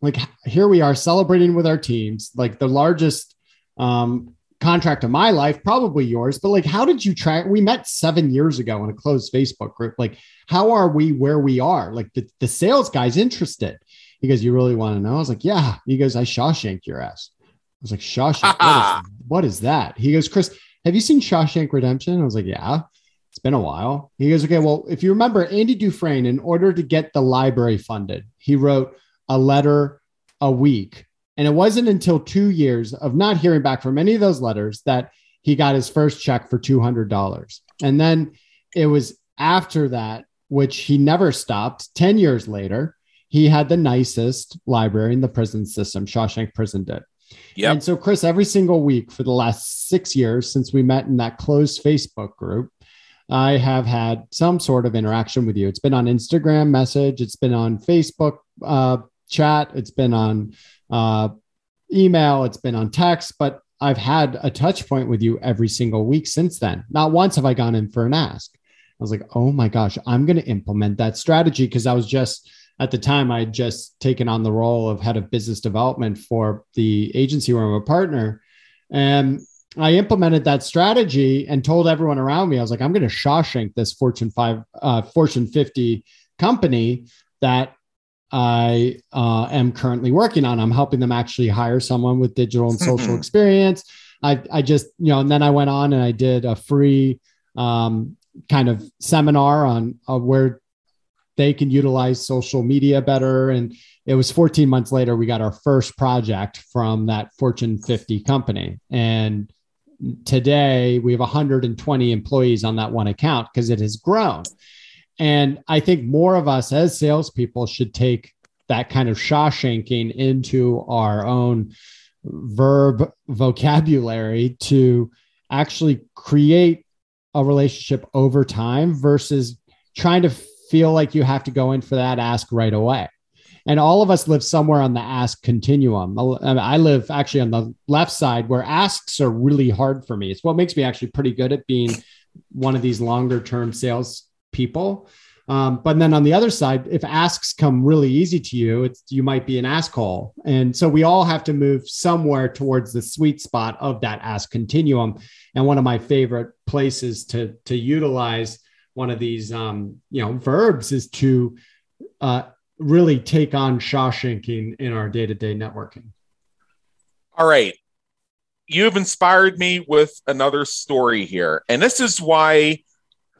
like here we are celebrating with our teams, like the largest um, contract of my life, probably yours, but like, how did you track? We met seven years ago in a closed Facebook group. Like, how are we where we are? Like, the, the sales guy's interested. He goes, You really want to know? I was like, Yeah. He goes, I Shawshank your ass. I was like, Shawshank, what is, [LAUGHS] what is that? He goes, Chris, have you seen Shawshank Redemption? I was like, Yeah. It's been a while. He goes, Okay, well, if you remember Andy Dufresne, in order to get the library funded, he wrote a letter a week and it wasn't until two years of not hearing back from any of those letters that he got his first check for $200. And then it was after that, which he never stopped 10 years later, he had the nicest library in the prison system. Shawshank Prison did. Yep. And so, Chris, every single week for the last six years since we met in that closed Facebook group, I have had some sort of interaction with you. It's been on Instagram message, it's been on Facebook uh, chat, it's been on uh, email, it's been on text, but I've had a touch point with you every single week since then. Not once have I gone in for an ask. I was like, oh my gosh, I'm going to implement that strategy because I was just at the time I had just taken on the role of head of business development for the agency where I'm a partner. And I implemented that strategy and told everyone around me, I was like, I'm going to Shawshank this Fortune 5, uh, Fortune 50 company that I uh, am currently working on. I'm helping them actually hire someone with digital and social experience. I, I just, you know, and then I went on and I did a free um, kind of seminar on uh, where they can utilize social media better. And it was 14 months later, we got our first project from that Fortune 50 company. And today we have 120 employees on that one account because it has grown. And I think more of us as salespeople should take that kind of shawshanking into our own verb vocabulary to actually create a relationship over time versus trying to feel like you have to go in for that ask right away. And all of us live somewhere on the ask continuum. I live actually on the left side where asks are really hard for me. It's what makes me actually pretty good at being one of these longer term sales people. Um, but then on the other side, if asks come really easy to you, it's you might be an asshole. And so we all have to move somewhere towards the sweet spot of that ask continuum. And one of my favorite places to to utilize one of these um, you know verbs is to uh, really take on Shawshanking in our day to day networking. All right. You've inspired me with another story here. And this is why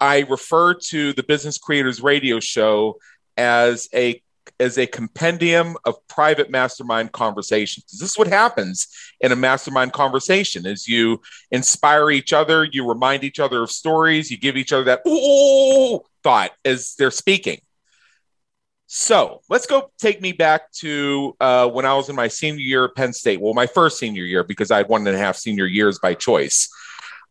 I refer to the Business Creators Radio Show as a as a compendium of private mastermind conversations. This is what happens in a mastermind conversation is you inspire each other, you remind each other of stories, you give each other that ooh thought as they're speaking. So let's go take me back to uh, when I was in my senior year at Penn State. Well, my first senior year because I had one and a half senior years by choice.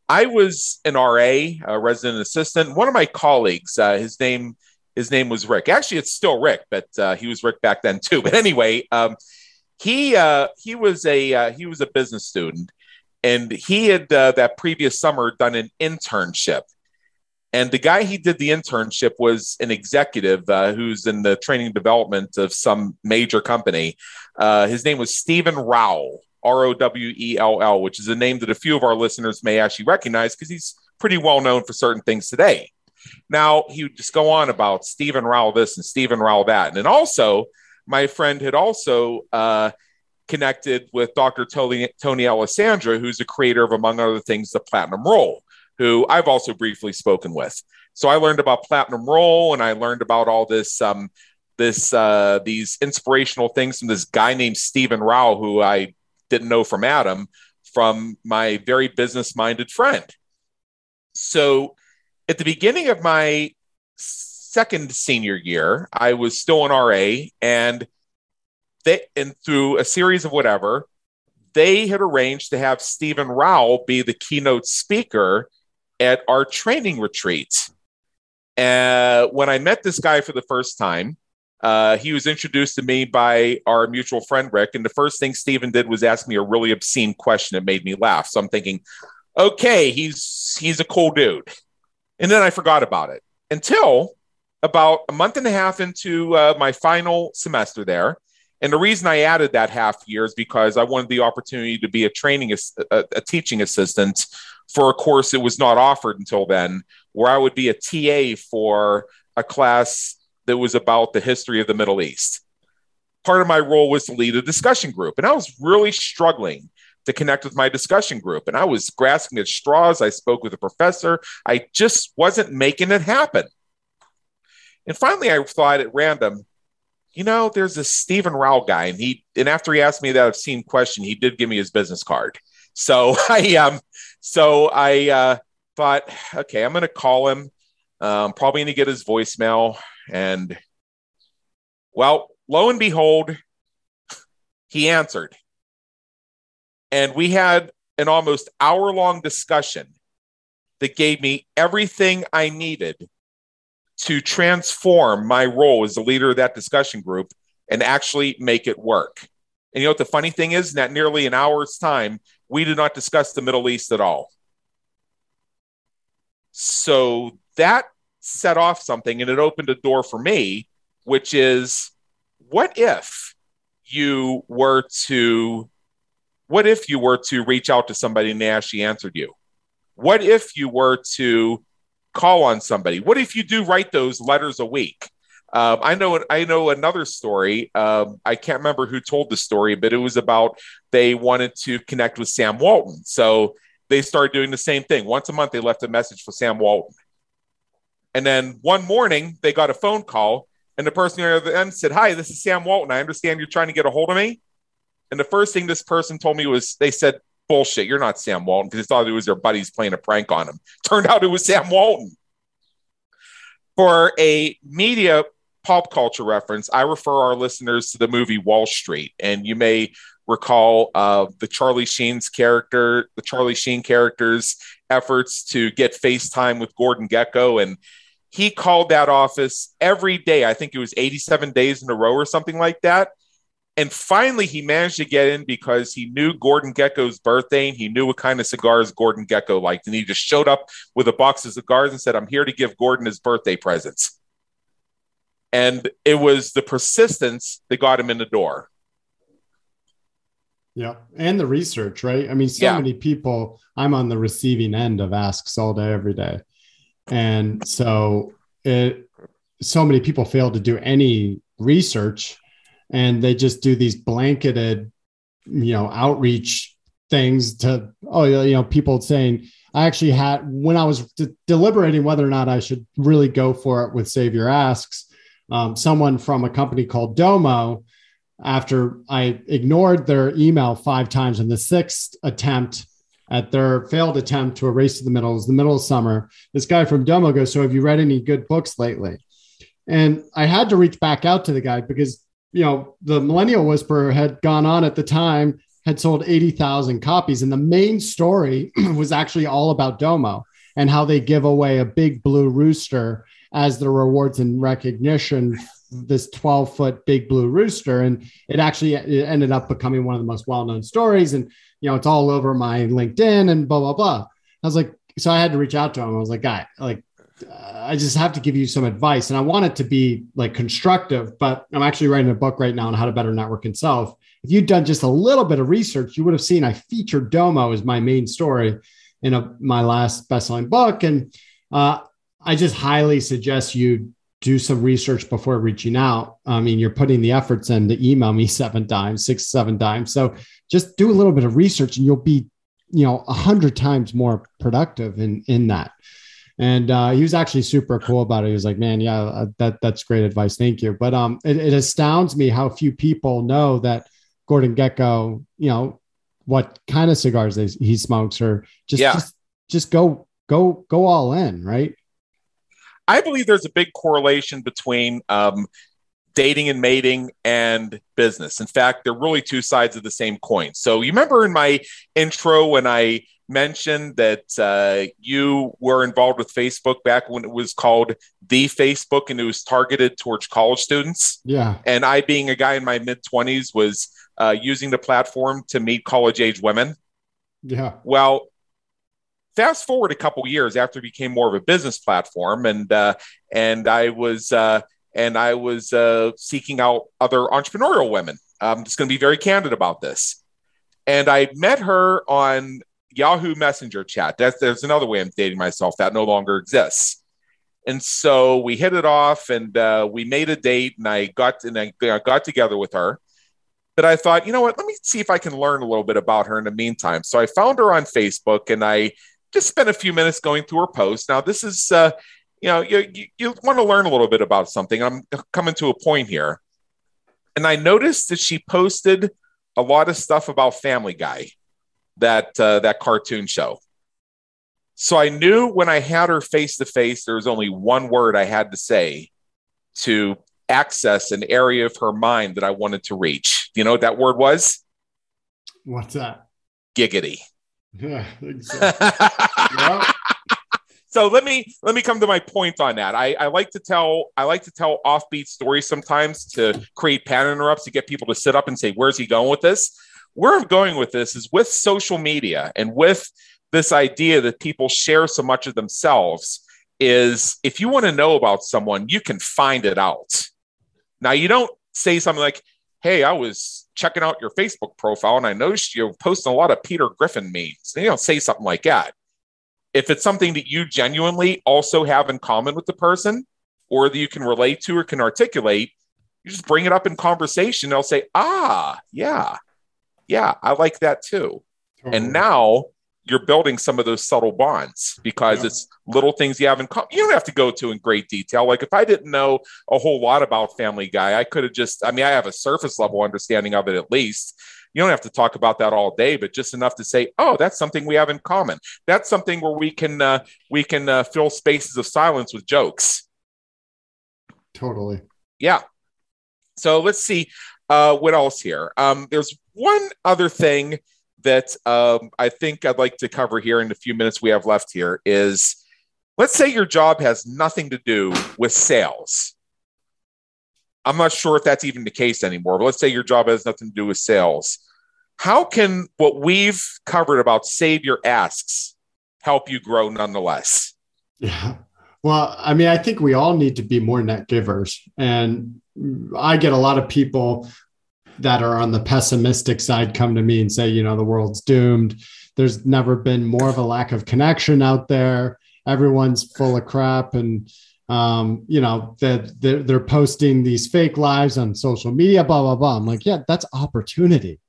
I was an RA, a resident assistant. One of my colleagues, uh, his name his name was Rick. Actually, it's still Rick, but uh, he was Rick back then too. [LAUGHS] But anyway, um, he uh, he was a uh, he was a business student, and he had uh, that previous summer done an internship. And the guy he did the internship was an executive uh, who's in the training development of some major company. His name was Stephen Rowell, R O W E L L, which is a name that a few of our listeners may actually recognize because he's pretty well known for certain things today. Now he would just go on about Stephen Rowell this and Stephen Rowell that, and then also my friend had also uh, connected with Dr. Tony, Tony Alessandra, who's the creator of, among other things, the Platinum Rule, who I've also briefly spoken with. So I learned about Platinum Rule, and I learned about all this. Um, this uh, these inspirational things from this guy named Stephen Rowell, who I didn't know from Adam, from my very business minded friend. So at the beginning of my second senior year, I was still an RA, and they and through a series of whatever, they had arranged to have Stephen Rowell be the keynote speaker at our training retreat. Uh, when I met this guy for the first time, uh, he was introduced to me by our mutual friend Rick, and the first thing Stephen did was ask me a really obscene question that made me laugh. So I'm thinking, okay, he's he's a cool dude. And then I forgot about it until about a month and a half into uh, my final semester there. And the reason I added that half year is because I wanted the opportunity to be a training, a, a teaching assistant for a course that was not offered until then, where I would be a TA for a class that was about the history of the Middle East. Part of my role was to lead a discussion group, and I was really struggling to connect with my discussion group. And I was grasping at straws. I spoke with a professor. I just wasn't making it happen. And finally, I thought at random, you know, there's this Stephen Rowell guy, and he and after he asked me that obscene question, he did give me his business card. So [LAUGHS] I um, so I uh, thought, okay, I'm going to call him. Um, probably going to get his voicemail, and well, lo and behold, he answered. And we had an almost hour long discussion that gave me everything I needed to transform my role as the leader of that discussion group and actually make it work. And you know what the funny thing is? In that nearly an hour's time, we did not discuss the Middle East at all. So that set off something and it opened a door for me, which is what if you were to what if you were to reach out to somebody and they actually answered you? What if you were to call on somebody? What if you do write those letters a week? Um, I know I know another story. Um, I can't remember who told the story, but it was about they wanted to connect with Sam Walton. So they started doing the same thing. Once a month, they left a message for Sam Walton. And then one morning, they got a phone call, and the person on the other end said, Hi, this is Sam Walton. I understand you're trying to get a hold of me. And the first thing this person told me was, They said, Bullshit, you're not Sam Walton because they thought it was their buddies playing a prank on him. [LAUGHS] Turned out it was Sam Walton. For a media pop culture reference, I refer our listeners to the movie Wall Street. And you may recall uh, the Charlie Sheen's character, the Charlie Sheen character's efforts to get FaceTime with Gordon Gekko. And he called that office every day. I think it was 87 days in a row or something like that. And finally, he managed to get in because he knew Gordon Gekko's birthday and he knew what kind of cigars Gordon Gekko liked. And he just showed up with a box of cigars and said, I'm here to give Gordon his birthday presents. And it was the persistence that got him in the door. Yeah. And the research, right? I mean, so yeah. many people, I'm on the receiving end of asks all day, every day. And so it, so many people fail to do any research and they just do these blanketed, you know, outreach things to oh you know people saying I actually had when I was de- deliberating whether or not I should really go for it with Save Your Asks. Um, someone from a company called Domo, after I ignored their email five times in the sixth attempt at their failed attempt to erase the middle, is the middle of summer, this guy from Domo goes, "So have you read any good books lately?" And I had to reach back out to the guy because you know, the Millennial Whisperer had gone on at the time, had sold 80,000 copies. And the main story [CLEARS THROAT] was actually all about Domo and how they give away a big blue rooster as the rewards and recognition this 12 foot big blue rooster and it actually it ended up becoming one of the most well-known stories and you know it's all over my linkedin and blah blah blah i was like so i had to reach out to him i was like guy like I just have to give you some advice. And I want it to be like constructive, but I'm actually writing a book right now on how to better network and self. If you'd done just a little bit of research, you would have seen I featured Domo as my main story in a, my last best-selling book. And uh, I just highly suggest you do some research before reaching out. I mean, you're putting the efforts in to email me [LAUGHS] seven times, six, seven times. So just do a little bit of research and you'll be, you know, a hundred times more productive in, in that and uh, he was actually super cool about it. He was like, "Man, yeah, uh, that that's great advice. Thank you." But um, it, it astounds me how few people know that Gordon Gekko, you know, what kind of cigars they, he smokes, or just, yeah. just just go go go all in, right? I believe there's a big correlation between um, dating and mating and business. In fact, they're really two sides of the same coin. So you remember in my intro when I mentioned that uh, you were involved with Facebook back when it was called the Facebook and it was targeted towards college students. Yeah. And I, being a guy in my mid 20s, was uh, using the platform to meet college age women. Yeah. Well, fast forward a couple years after it became more of a business platform, and uh, and I was uh, and I was uh, seeking out other entrepreneurial women. I'm just going to be very candid about this. And I met her on Yahoo Messenger chat. That's there's another way I'm dating myself that no longer exists. And so we hit it off, and uh, we made a date, and I got and I got together with her. But I thought, you know what? Let me see if I can learn a little bit about her in the meantime. So I found her on Facebook, and I just spent a few minutes going through her posts. Now this is, uh, you know, you, you, you want to learn a little bit about something. I'm coming to a point here, and I noticed that she posted a lot of stuff about Family Guy that uh, that cartoon show. So I knew when I had her face to face, there was only one word I had to say to access an area of her mind that I wanted to reach. You know what that word was? What's that? Giggity. Yeah. [LAUGHS] So let me let me come to my point on that. I, I like to tell I like to tell offbeat stories sometimes to create pattern interrupts to get people to sit up and say, "Where's he going with this?" Where I'm going with this is with social media and with this idea that people share so much of themselves. Is if you want to know about someone, you can find it out. Now you don't say something like, "Hey, I was checking out your Facebook profile and I noticed you're posting a lot of Peter Griffin memes." And you don't say something like that if it's something that you genuinely also have in common with the person or that you can relate to or can articulate, you just bring it up in conversation. They'll say, ah, yeah, yeah, I like that too. Totally. And now you're building some of those subtle bonds because yeah. it's little things you have in common. You don't have to go to in great detail. Like if I didn't know a whole lot about Family Guy, I could have just, I mean, I have a surface level understanding of it at least you don't have to talk about that all day, but just enough to say, "Oh, that's something we have in common." That's something where we can uh, we can uh, fill spaces of silence with jokes. Totally. Yeah. So let's see uh, what else here. Um, there's one other thing that um, I think I'd like to cover here in the few minutes we have left here is let's say your job has nothing to do with sales. I'm not sure if that's even the case anymore, but let's say your job has nothing to do with sales. How can what we've covered about save your asks help you grow nonetheless? Yeah. Well, I mean, I think we all need to be more net givers. And I get a lot of people that are on the pessimistic side come to me and say, you know, the world's doomed. There's never been more of a lack of connection out there. Everyone's full of crap. And, um, you know, that they're, they're posting these fake lives on social media, blah, blah, blah. I'm like, yeah, that's opportunity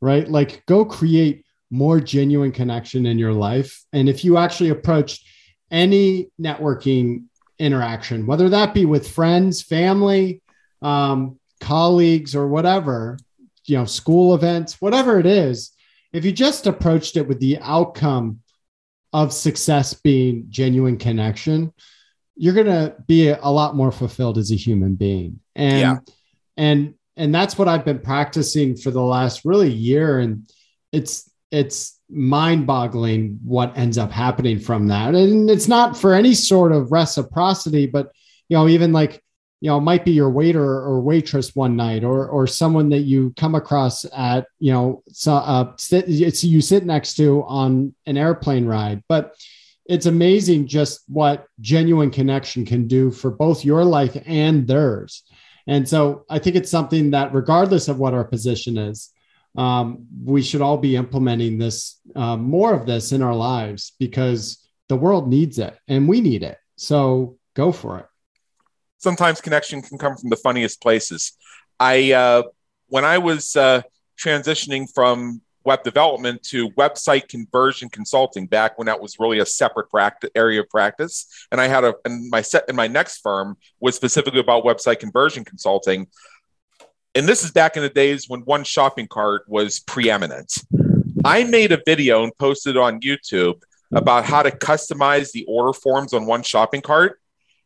right? Like go create more genuine connection in your life. And if you actually approach any networking interaction, whether that be with friends, family, um, colleagues, or whatever, you know, school events, whatever it is, if you just approached it with the outcome of success being genuine connection, you're going to be a lot more fulfilled as a human being. And, yeah. and and that's what I've been practicing for the last really year. And it's it's mind-boggling what ends up happening from that. And it's not for any sort of reciprocity, but you know, even like you know, it might be your waiter or waitress one night, or or someone that you come across at you know, so uh, sit, it's you sit next to on an airplane ride, but it's amazing just what genuine connection can do for both your life and theirs. And so I think it's something that, regardless of what our position is, um, we should all be implementing this uh, more of this in our lives because the world needs it and we need it. So go for it. Sometimes connection can come from the funniest places. I, uh, when I was uh, transitioning from web development to website conversion consulting back when that was really a separate practice, area of practice. And I had a and my set in my next firm was specifically about website conversion consulting. And this is back in the days when 1ShoppingCart was preeminent. I made a video and posted on YouTube about how to customize the order forms on 1ShoppingCart.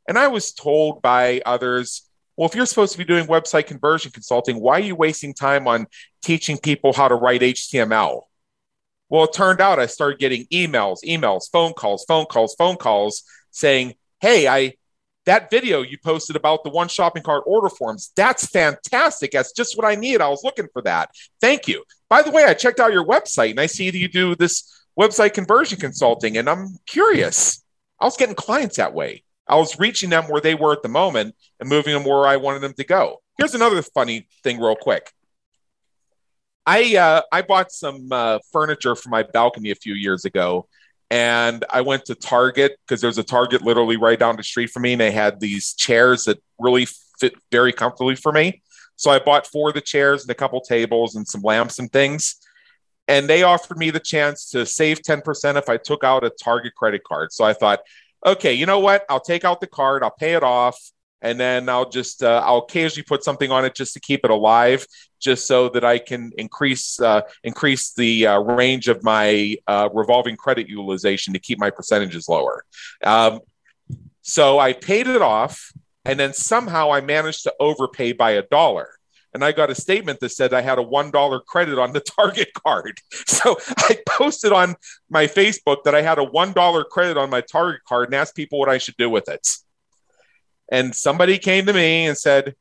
And I was told by others, well, if you're supposed to be doing website conversion consulting, why are you wasting time on teaching people how to write HTML? Well, it turned out I started getting emails, emails, phone calls, phone calls, phone calls saying, Hey, I that video you posted about the 1ShoppingCart order forms, that's fantastic. That's just what I need. I was looking for that. Thank you. By the way, I checked out your website and I see that you do this website conversion consulting, and I'm curious. I was getting clients that way. I was reaching them where they were at the moment and moving them where I wanted them to go. Here's another funny thing, real quick. I uh, I bought some uh, furniture for my balcony a few years ago, and I went to Target because there's a Target literally right down the street from me, and they had these chairs that really fit very comfortably for me. So I bought four of the chairs and a couple tables and some lamps and things. And they offered me the chance to save 10% if I took out a Target credit card. So I thought, okay, you know what? I'll take out the card, I'll pay it off, and then I'll just uh, I'll occasionally put something on it just to keep it alive, just so that I can increase uh, increase the uh, range of my uh, revolving credit utilization to keep my percentages lower. Um, so I paid it off, And then somehow I managed to overpay by a dollar. And I got a statement that said I had a $1 credit on the [LAUGHS] Target card. So I posted on my Facebook that I had a $1 credit on my Target card and asked people what I should do with it. And somebody came to me and said,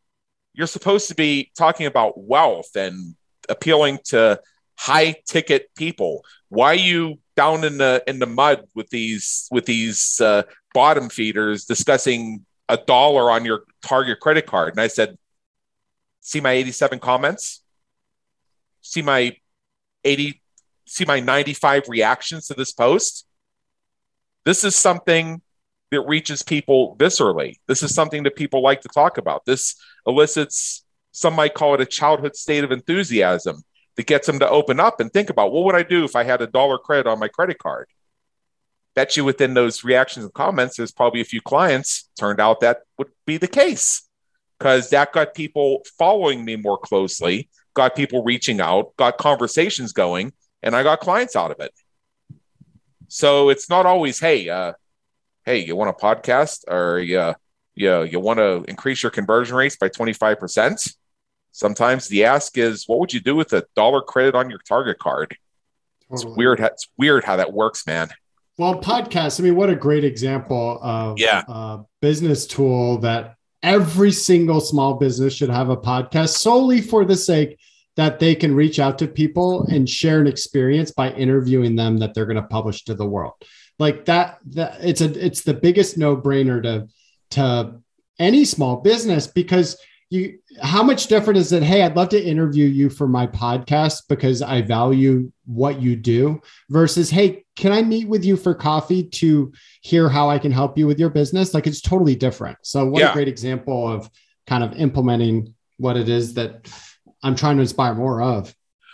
You're supposed to be talking about wealth and appealing to high ticket people. Why are you down in the in the mud with these with these uh, bottom feeders discussing a dollar on your Target credit card? And I said, see my 87 comments, see my 80, see my 95 reactions to this post. This is something that reaches people viscerally. This is something that people like to talk about. This elicits, some might call it a childhood state of enthusiasm that gets them to open up and think about what would I do if I had a dollar credit on my credit card? Bet you within those reactions and comments, there's probably a few clients turned out that would be the case because that got people following me more closely, got people reaching out, got conversations going, and I got clients out of it. So it's not always, hey, uh, hey, you want a podcast or you, you, you want to increase your conversion rates by 25%? Sometimes the ask is, what would you do with a dollar credit on your Target card? Totally. It's weird. It's weird how that works, man. Well, podcasts. I mean, what a great example of yeah. a business tool that every single small business should have a podcast solely for the sake that they can reach out to people and share an experience by interviewing them that they're going to publish to the world. Like that, that it's a it's the biggest no brainer to to any small business because you how much different is it hey i'd love to interview you for my podcast because i value what you do versus hey can i meet with you for coffee to hear how i can help you with your business like it's totally different so what yeah. a great example of kind of implementing what it is that i'm trying to inspire more of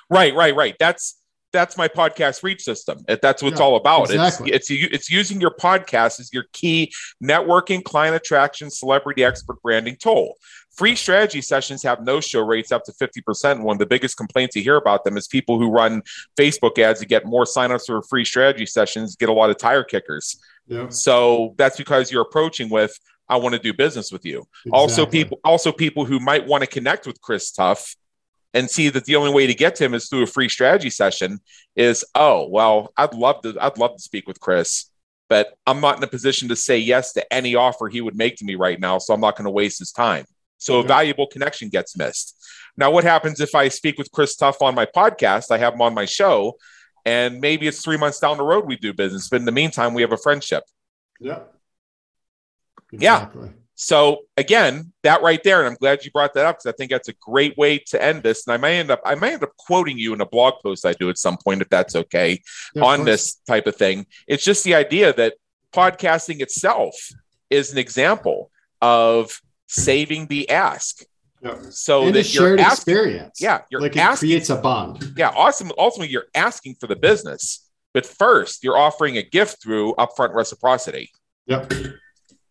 right right right that's that's my podcast reach system. That's what it's all about. Exactly. It's, it's it's using your podcast as your key networking, client attraction, celebrity expert branding tool. Free strategy sessions have no show rates up to 50%. One of the biggest complaints you hear about them is people who run Facebook ads to get more signups for free strategy sessions get a lot of tire kickers. Yeah. So that's because you're approaching with, I want to do business with you. Exactly. Also, people also people who might want to connect with Chris Tuff and see that the only way to get to him is through a free strategy session is, oh, well, I'd love to, I'd love to speak with Chris but I'm not in a position to say yes to any offer he would make to me right now. So I'm not going to waste his time. So a valuable connection gets missed. Now, what happens if I speak with Chris Tuff on my podcast? I have him on my show, and maybe it's three months down the road we do business, but in the meantime, we have a friendship. Yeah. Exactly. Yeah. So again, that right there, and I'm glad you brought that up because I think that's a great way to end this. And I may end up, I may end up quoting you in a blog post I do at some point, if that's okay, yeah, on this type of thing. It's just the idea that podcasting itself is an example of saving the ask. Yeah. So and that shared asking, experience. Yeah, you're like it asking, creates a bond. Yeah, awesome. Ultimately, you're asking for the business, but first you're offering a gift through upfront reciprocity. Yep.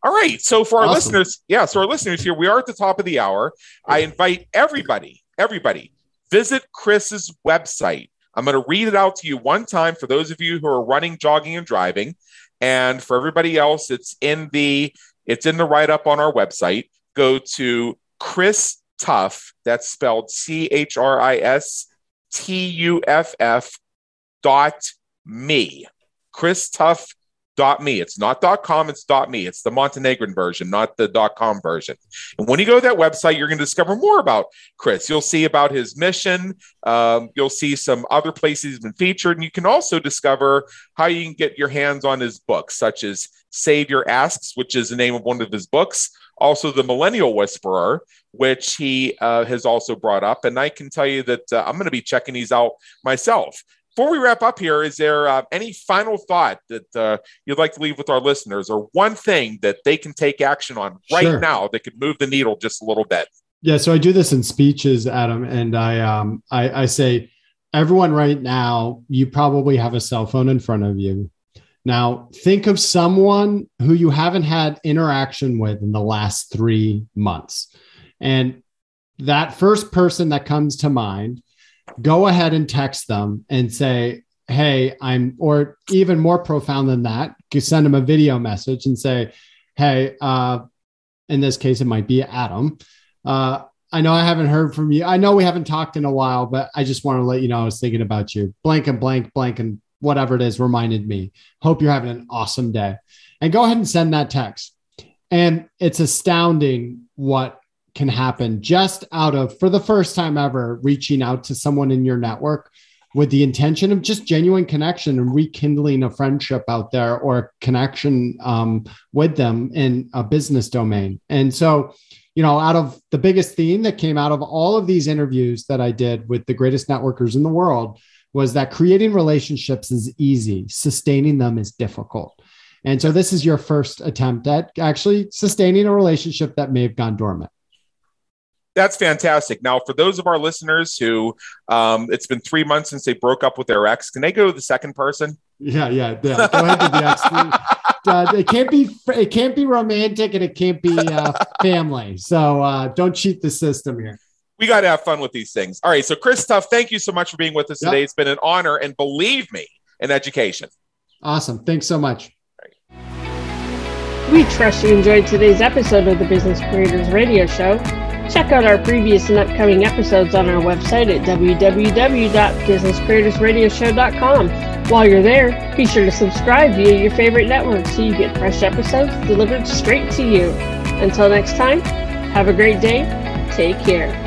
All right. So for our awesome. listeners, yeah, so our listeners here, we are at the top of the hour. I invite everybody, everybody, visit Chris's website. I'm going to read it out to you one time for those of you who are running, jogging, and driving, and for everybody else, it's in the it's in the write up on our website go to Chris Tuff, that's spelled C H R I S T U F F dot me. Chris Tuff dot me. It's not dot com, it's dot me. It's the Montenegrin version, not the dot com version. And when you go to that website, you're going to discover more about Chris. You'll see about his mission. Um, you'll see some other places he's been featured, and you can also discover how you can get your hands on his books, such as Save Your Asks, which is the name of one of his books. Also, The Millennial Whisperer, which he uh, has also brought up. And I can tell you that uh, I'm going to be checking these out myself before we wrap up here, is there uh, any final thought that uh, you'd like to leave with our listeners, or one thing that they can take action on right sure. now that could move the needle just a little bit? Yeah, so I do this in speeches, Adam, and I um, I, I say, everyone right now, you probably have a cell phone in front of you. Now, think of someone who you haven't had interaction with in the last three months, and that first person that comes to mind go ahead and text them and say, Hey, I'm, or even more profound than that, you send them a video message and say, Hey, uh, in this case, it might be Adam. Uh, I know I haven't heard from you. I know we haven't talked in a while, but I just want to let you know I was thinking about you. Blank and blank, blank and whatever it is reminded me. Hope you're having an awesome day. And go ahead and send that text. And it's astounding what can happen just out of, for the first time ever, reaching out to someone in your network with the intention of just genuine connection and rekindling a friendship out there or connection um, with them in a business domain. And so, you know, out of the biggest theme that came out of all of these interviews that I did with the greatest networkers in the world was that creating relationships is easy, sustaining them is difficult. And so, this is your first attempt at actually sustaining a relationship that may have gone dormant that's fantastic. Now, for those of our listeners who um, it's been three months since they broke up with their ex, can they go to the second person? Yeah, yeah, yeah. Go ahead to the ex. [LAUGHS] uh, it can't be it can't be romantic and it can't be uh, family. So uh, don't cheat the system here. We got to have fun with these things. All right. So, Chris Tuff, thank you so much for being with us yep. today. It's been an honor, and believe me, an education. Awesome. Thanks so much. We trust you enjoyed today's episode of the Business Creators Radio Show. Check out our previous and upcoming episodes on our website at www.businesscreatorsradioshow.com. While you're there, be sure to subscribe via your favorite network so you get fresh episodes delivered straight to you. Until next time, have a great day. Take care.